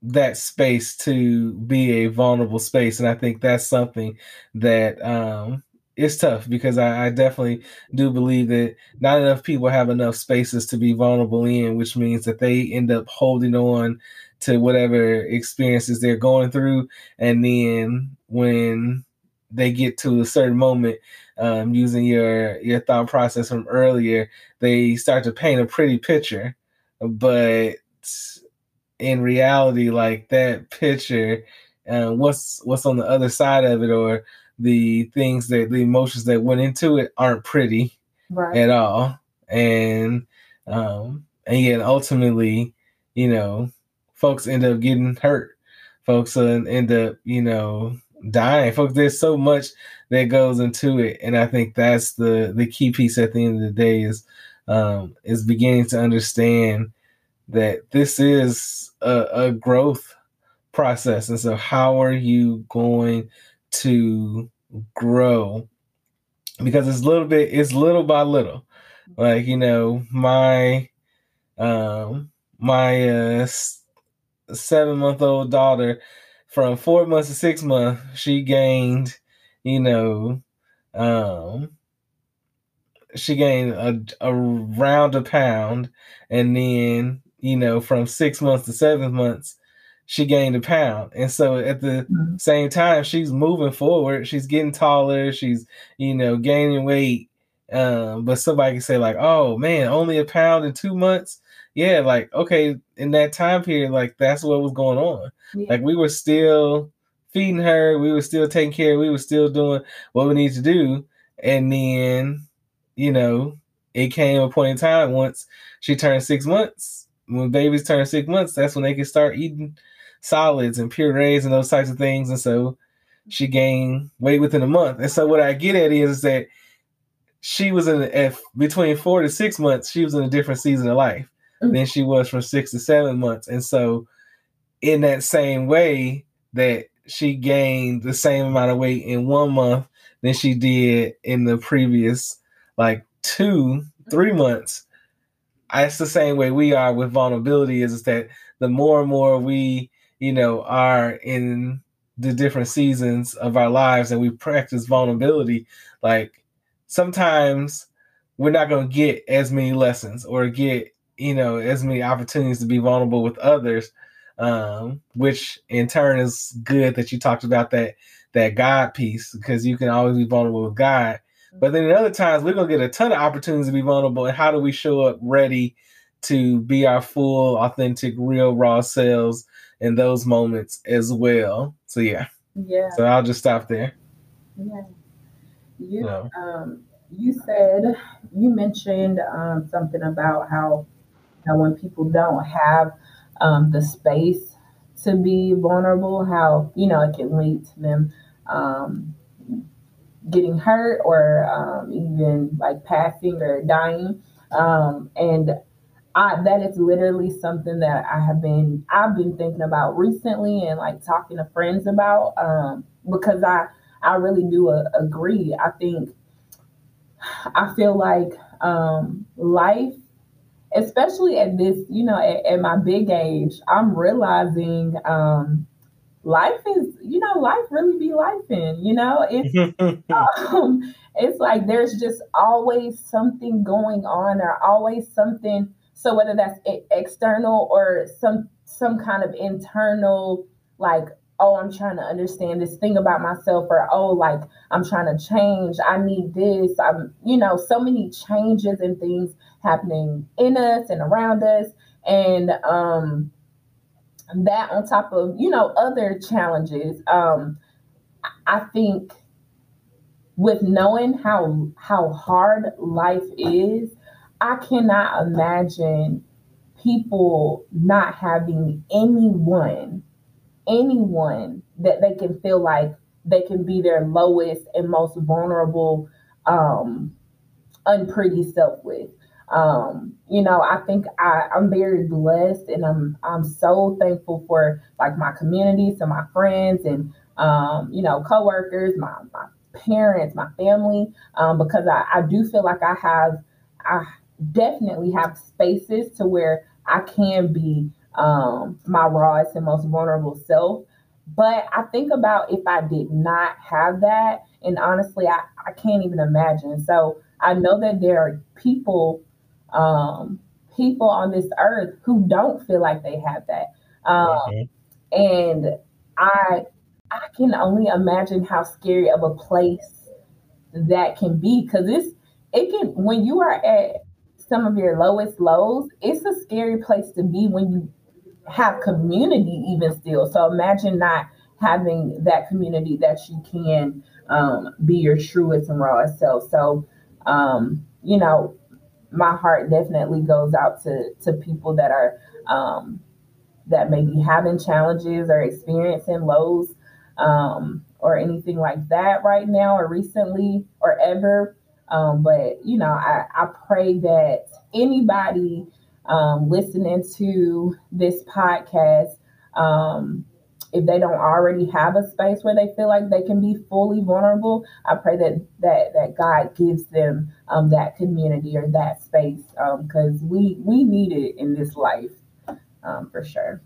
that space to be a vulnerable space. And I think that's something that um, is tough because I, I, definitely do believe that not enough people have enough spaces to be vulnerable in, which means that they end up holding on to whatever experiences they're going through. And then when they get to a certain moment um, using your your thought process from earlier they start to paint a pretty picture but in reality like that picture uh, what's what's on the other side of it or the things that the emotions that went into it aren't pretty right. at all and um and yet ultimately you know folks end up getting hurt folks uh, end up you know dying. Folks, there's so much that goes into it, and I think that's the the key piece at the end of the day is um, is beginning to understand that this is a, a growth process, and so how are you going to grow? Because it's little bit, it's little by little. Like you know, my um my uh seven month old daughter from four months to six months, she gained, you know, um, she gained a, around a pound, and then you know, from six months to seven months, she gained a pound. And so at the mm-hmm. same time, she's moving forward. She's getting taller. She's, you know, gaining weight. Um, but somebody can say, like, oh man, only a pound in two months yeah, like okay, in that time period, like that's what was going on. Yeah. Like we were still feeding her, we were still taking care, we were still doing what we need to do, and then you know it came a point in time once she turned six months. When babies turn six months, that's when they can start eating solids and purees and those types of things, and so she gained weight within a month. And so what I get at is that she was in at between four to six months, she was in a different season of life mm-hmm. than she was from six to seven months. And so, in that same way, that she gained the same amount of weight in one month than she did in the previous like two, three months. It's the same way we are with vulnerability is that the more and more we, you know, are in the different seasons of our lives and we practice vulnerability, like sometimes we're not going to get as many lessons or get you know as many opportunities to be vulnerable with others um, which in turn is good that you talked about that that god piece because you can always be vulnerable with god but then in other times we're going to get a ton of opportunities to be vulnerable and how do we show up ready to be our full authentic real raw selves in those moments as well? So yeah. Yeah. So i'll just stop there. Yeah. You um you said you mentioned um, something about how know, when people don't have um, the space to be vulnerable, how, you know, it can lead to them um, getting hurt or um, even like passing or dying. Um, and I, that is literally something that I have been I've been thinking about recently and like talking to friends about um, because I I really do uh, agree. I think I feel like um, life especially at this, you know, at, at my big age, I'm realizing um, life is, you know, life really be life in, you know, it's, um, it's like there's just always something going on or always something. So whether that's external or some, some kind of internal, like oh, I'm trying to understand this thing about myself, or oh, like I'm trying to change. I need this. I'm, you know, so many changes and things happening in us and around us. And um that on top of, you know, other challenges. Um, I think with knowing how how hard life is, I cannot imagine people not having anyone anyone that they can feel like they can be their lowest and most vulnerable, um, unpretty self with. Um, you know, I think I, I'm very blessed and I'm I'm so thankful for like my community, so my friends and um, you know, coworkers, my my parents, my family, um, because I, I do feel like I have I definitely have spaces to where I can be um, my rawest and most vulnerable self. But I think about if I did not have that, and honestly, I, I can't even imagine. So I know that there are people, um, people on this earth who don't feel like they have that. Um, mm-hmm. And I, I can only imagine how scary of a place that can be because it's it can when you are at some of your lowest lows, it's a scary place to be when you have community even still. So imagine not having that community that you can um, be your truest and rawest self. So, um, you know, my heart definitely goes out to to people that are um, that may be having challenges or experiencing lows um, or anything like that right now or recently or ever. Um, but you know, I, I pray that anybody um, listening to this podcast, um, if they don't already have a space where they feel like they can be fully vulnerable, I pray that that that God gives them um, that community or that space because um, we we need it in this life um, for sure.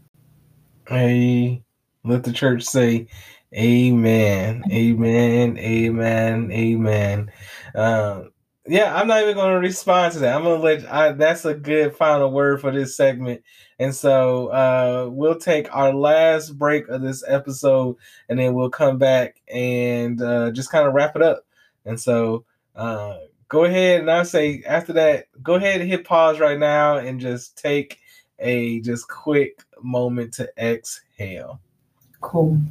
Hey, let the church say, Amen, Amen, Amen, Amen. Um, yeah, I'm not even going to respond to that. I'm going to let I, that's a good final word for this segment. And so uh, we'll take our last break of this episode and then we'll come back and uh, just kind of wrap it up. And so uh, go ahead and I'll say after that, go ahead and hit pause right now and just take a just quick moment to exhale. Cool.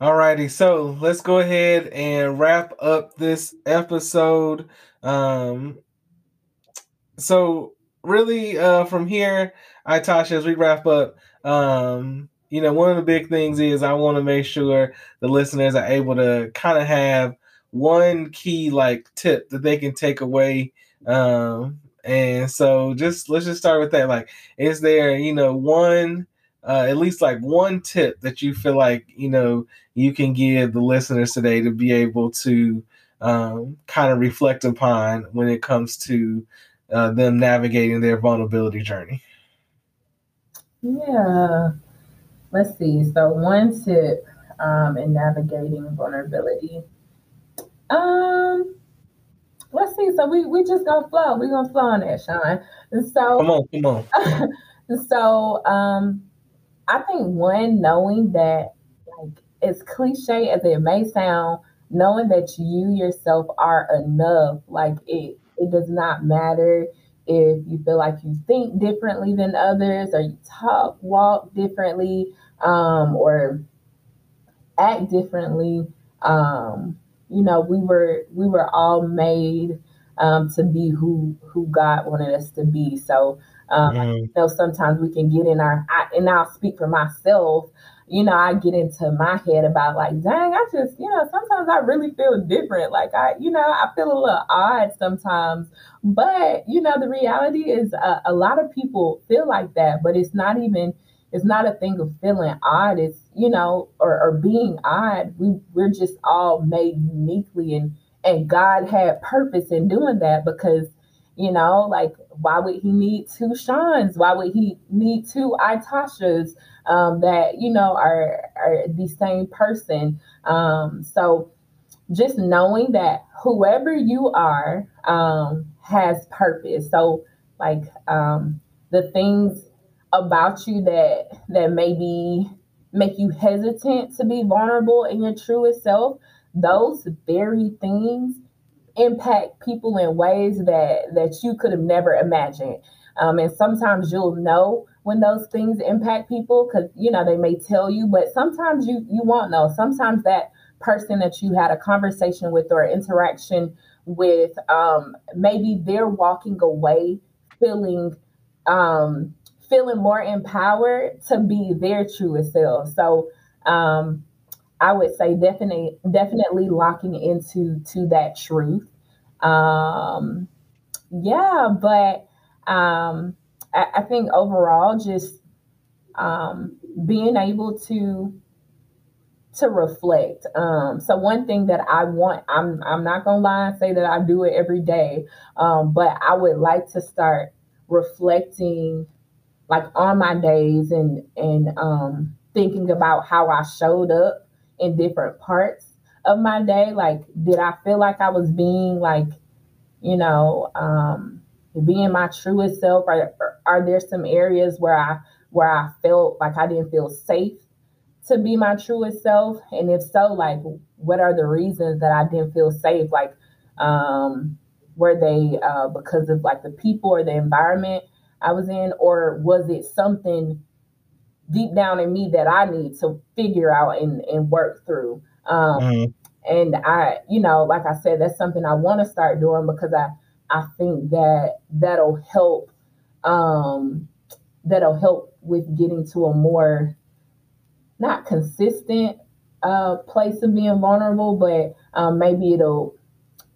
Alrighty, so let's go ahead and wrap up this episode. Um, so really, uh, from here, Itasha, as we wrap up, um, you know, one of the big things is I want to make sure the listeners are able to kind of have one key like tip that they can take away um and so just let's just start with that. Like is there you know one uh, at least like one tip that you feel like you know you can give the listeners today to be able to um, kind of reflect upon when it comes to uh, them navigating their vulnerability journey? Yeah. Let's see. So one tip um, in navigating vulnerability um let's see. So we we just gonna flow. We gonna flow on that sean. And so come on come on. So um I think one, knowing that, like, as cliche as it may sound, knowing that you yourself are enough, like, it, it does not matter if you feel like you think differently than others or you talk, walk differently, um, or act differently. Um, you know, we were we were all made um, to be who who God wanted us to be. So um, mm. You know, sometimes we can get in our, I, and I'll speak for myself. You know, I get into my head about like, dang, I just, you know, sometimes I really feel different. Like I, you know, I feel a little odd sometimes. But you know, the reality is, uh, a lot of people feel like that, but it's not even. It's not a thing of feeling odd. It's you know, or, or being odd. We we're just all made uniquely, and and God had purpose in doing that because you know, like why would he need two Sean's? Why would he need two Itashas um, that you know are are the same person? Um, so just knowing that whoever you are um, has purpose. So, like um, the things about you that that maybe make you hesitant to be vulnerable in your truest self, those very things impact people in ways that that you could have never imagined. Um, and sometimes you'll know when those things impact people because you know they may tell you, but sometimes you you won't know. Sometimes that person that you had a conversation with or interaction with, um, maybe they're walking away feeling um, feeling more empowered to be their truest self. So um, I would say definitely definitely locking into to that truth. Um, yeah, but um, I, I think overall just um, being able to to reflect. Um, so one thing that I want, I'm I'm not gonna lie and say that I do it every day, um, but I would like to start reflecting like on my days and and um, thinking about how I showed up in different parts of my day. Like, did I feel like I was being like, you know, um, being my truest self? Are, are there some areas where I where I felt like I didn't feel safe to be my truest self? And if so, like what are the reasons that I didn't feel safe? Like um were they uh because of like the people or the environment I was in, or was it something deep down in me that I need to figure out and, and work through? Um mm-hmm. and I, you know, like I said, that's something I want to start doing because I I think that that'll help um that'll help with getting to a more not consistent uh, place of being vulnerable, but um, maybe it'll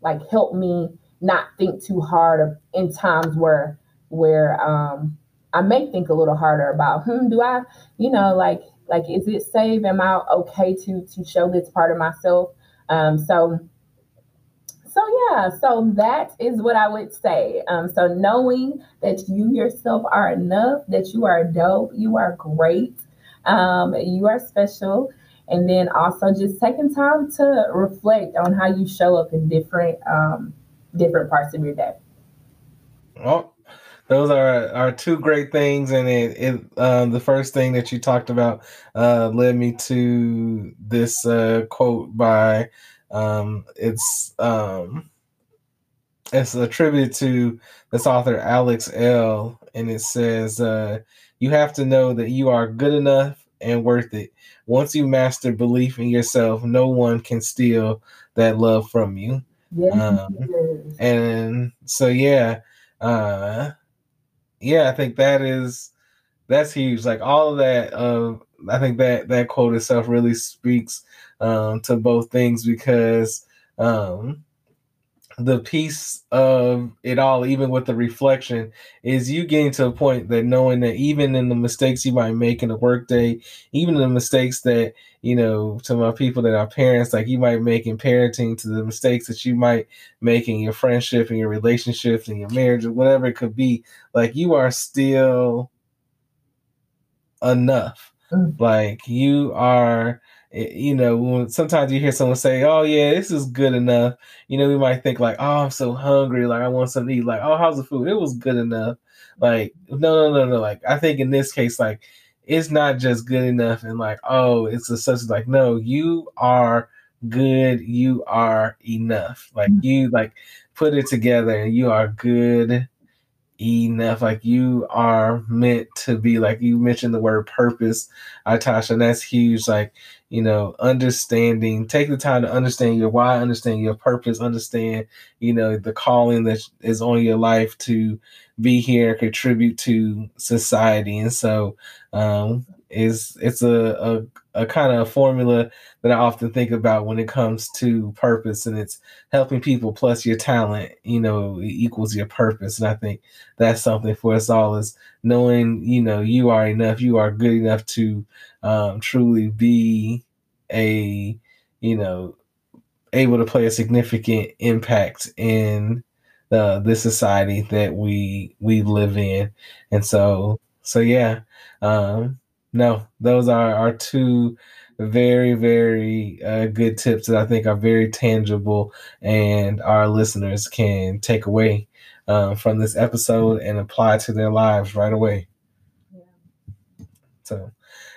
like help me not think too hard in times where where um, I may think a little harder about, hmm, do I, you know, like like is it safe? Am I okay to to show this part of myself? Um, so so yeah, so that is what I would say. Um, so knowing that you yourself are enough, that you are dope, you are great, um, you are special. And then also just taking time to reflect on how you show up in different um, different parts of your day. Well, those are are two great things, and it, it um, the first thing that you talked about uh, led me to this uh, quote by um, it's um, it's attributed to this author Alex Elle and it says, uh, "You have to know that you are good enough and worth it. Once you master belief in yourself, no one can steal that love from you. Yes, um, and so yeah, uh, yeah, I think that is that's huge. Like all of that, uh, I think that that quote itself really speaks um, to both things because um, the piece of it all, even with the reflection, is you getting to a point that knowing that even in the mistakes you might make in a workday, even in the mistakes that, you know, to my people that are parents, like you might make in parenting, to the mistakes that you might make in your friendship and your relationships and your marriage or whatever it could be, like you are still enough. Mm. Like you are you know, sometimes you hear someone say, "Oh yeah, this is good enough," you know, we might think like, "Oh, I'm so hungry, like I want something to eat." Like, "Oh, how's the food?" It was good enough. Like, no, no, no, no. Like, I think in this case, like, it's not just good enough, and like, oh, it's a such like, no, you are good. You are enough. Like, mm. you like put it together, and you are good enough. Like you are meant to be. Like you mentioned the word purpose, Itasha, and that's huge. Like you know, understanding, take the time to understand your why, understand your purpose, understand, you know, the calling that is on your life to be here, contribute to society. And so, um, is it's a, a, a kind of formula that I often think about when it comes to purpose and it's helping people plus your talent, you know, equals your purpose. And I think that's something for us all is knowing, you know, you are enough, you are good enough to um, truly be a, you know, able to play a significant impact in the society that we we live in. And so so yeah, um no, those are our two very, very uh, good tips that I think are very tangible and our listeners can take away uh, from this episode and apply to their lives right away. Yeah. So,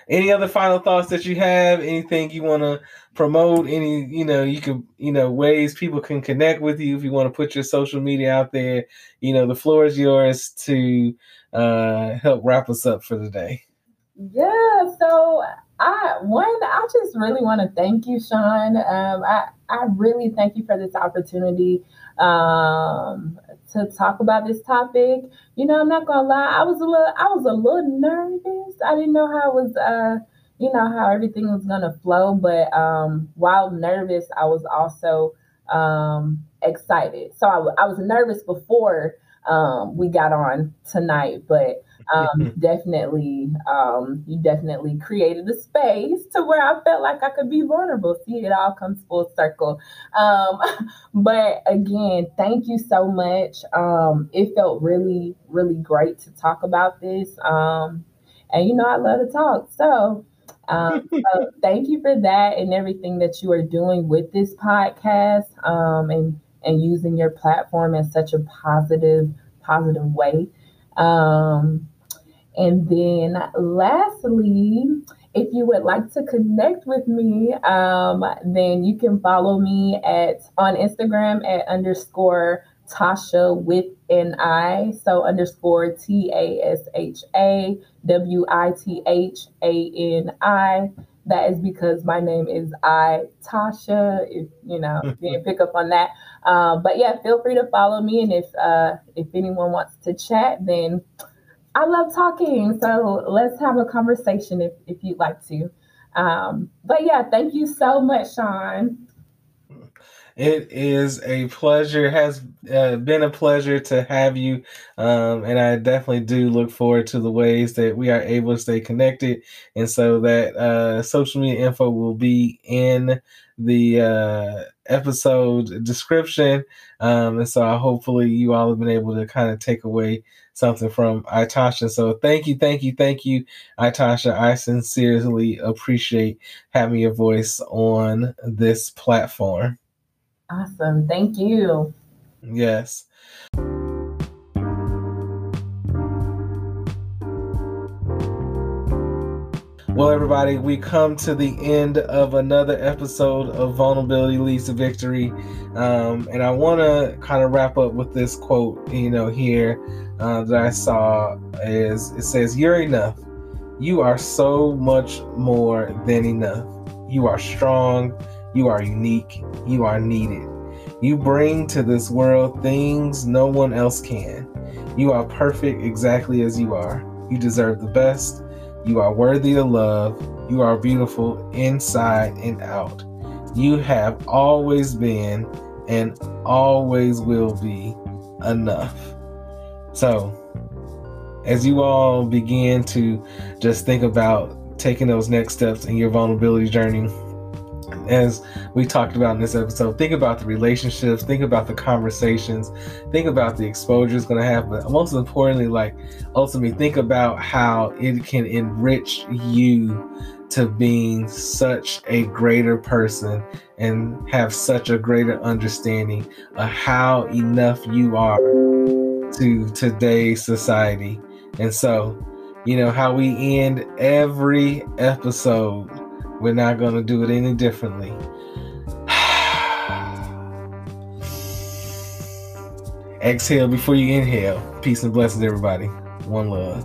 any other final thoughts that you have? Anything you want to promote? Any, you know, you can, you know, ways people can connect with you if you want to put your social media out there. You know, the floor is yours to uh, help wrap us up for the day. Yeah. So I one, I just really want to thank you, Sean. Um, I I really thank you for this opportunity um, to talk about this topic. You know, I'm not gonna lie, I was a little I was a little nervous. I didn't know how it was uh you know how everything was gonna flow, but um while nervous, I was also um excited. So I, I was nervous before um we got on tonight, but um, definitely, um, you definitely created a space to where I felt like I could be vulnerable. See, it all comes full circle. Um, but again, thank you so much. Um, it felt really, really great to talk about this. Um, and you know, I love to talk. So, um, so thank you for that and everything that you are doing with this podcast um, and and using your platform in such a positive positive way. Um, and then lastly, if you would like to connect with me, um, then you can follow me at on Instagram at underscore Tasha with an I. So underscore T A S H A W I T H A N I. That is because my name is I Tasha. If you know, you didn't pick up on that. Um, but yeah, feel free to follow me, and if uh, if anyone wants to chat, then I love talking. So let's have a conversation if, if you'd like to. Um, but yeah, thank you so much, Sean. It is a pleasure, has uh, been a pleasure to have you. Um, and I definitely do look forward to the ways that we are able to stay connected. And so that uh, social media info will be in the uh, episode description. Um, and so hopefully you all have been able to kind of take away something from Itasha. So thank you, thank you, thank you, Itasha. I sincerely appreciate having your voice on this platform. Awesome. Thank you. Yes. Well, everybody, we come to the end of another episode of Vulnerability Leads to Victory. Um, and I want to kind of wrap up with this quote, you know, here uh, that I saw is it says, You're enough. You are so much more than enough. You are strong. You are unique. You are needed. You bring to this world things no one else can. You are perfect exactly as you are. You deserve the best. You are worthy of love. You are beautiful inside and out. You have always been and always will be enough. So, as you all begin to just think about taking those next steps in your vulnerability journey, as we talked about in this episode, think about the relationships, think about the conversations, think about the exposure it's going to have, but most importantly, like ultimately, think about how it can enrich you to being such a greater person and have such a greater understanding of how enough you are to today's society. And so, you know, how we end every episode we're not going to do it any differently. Exhale before you inhale. Peace and blessings, everybody. One love.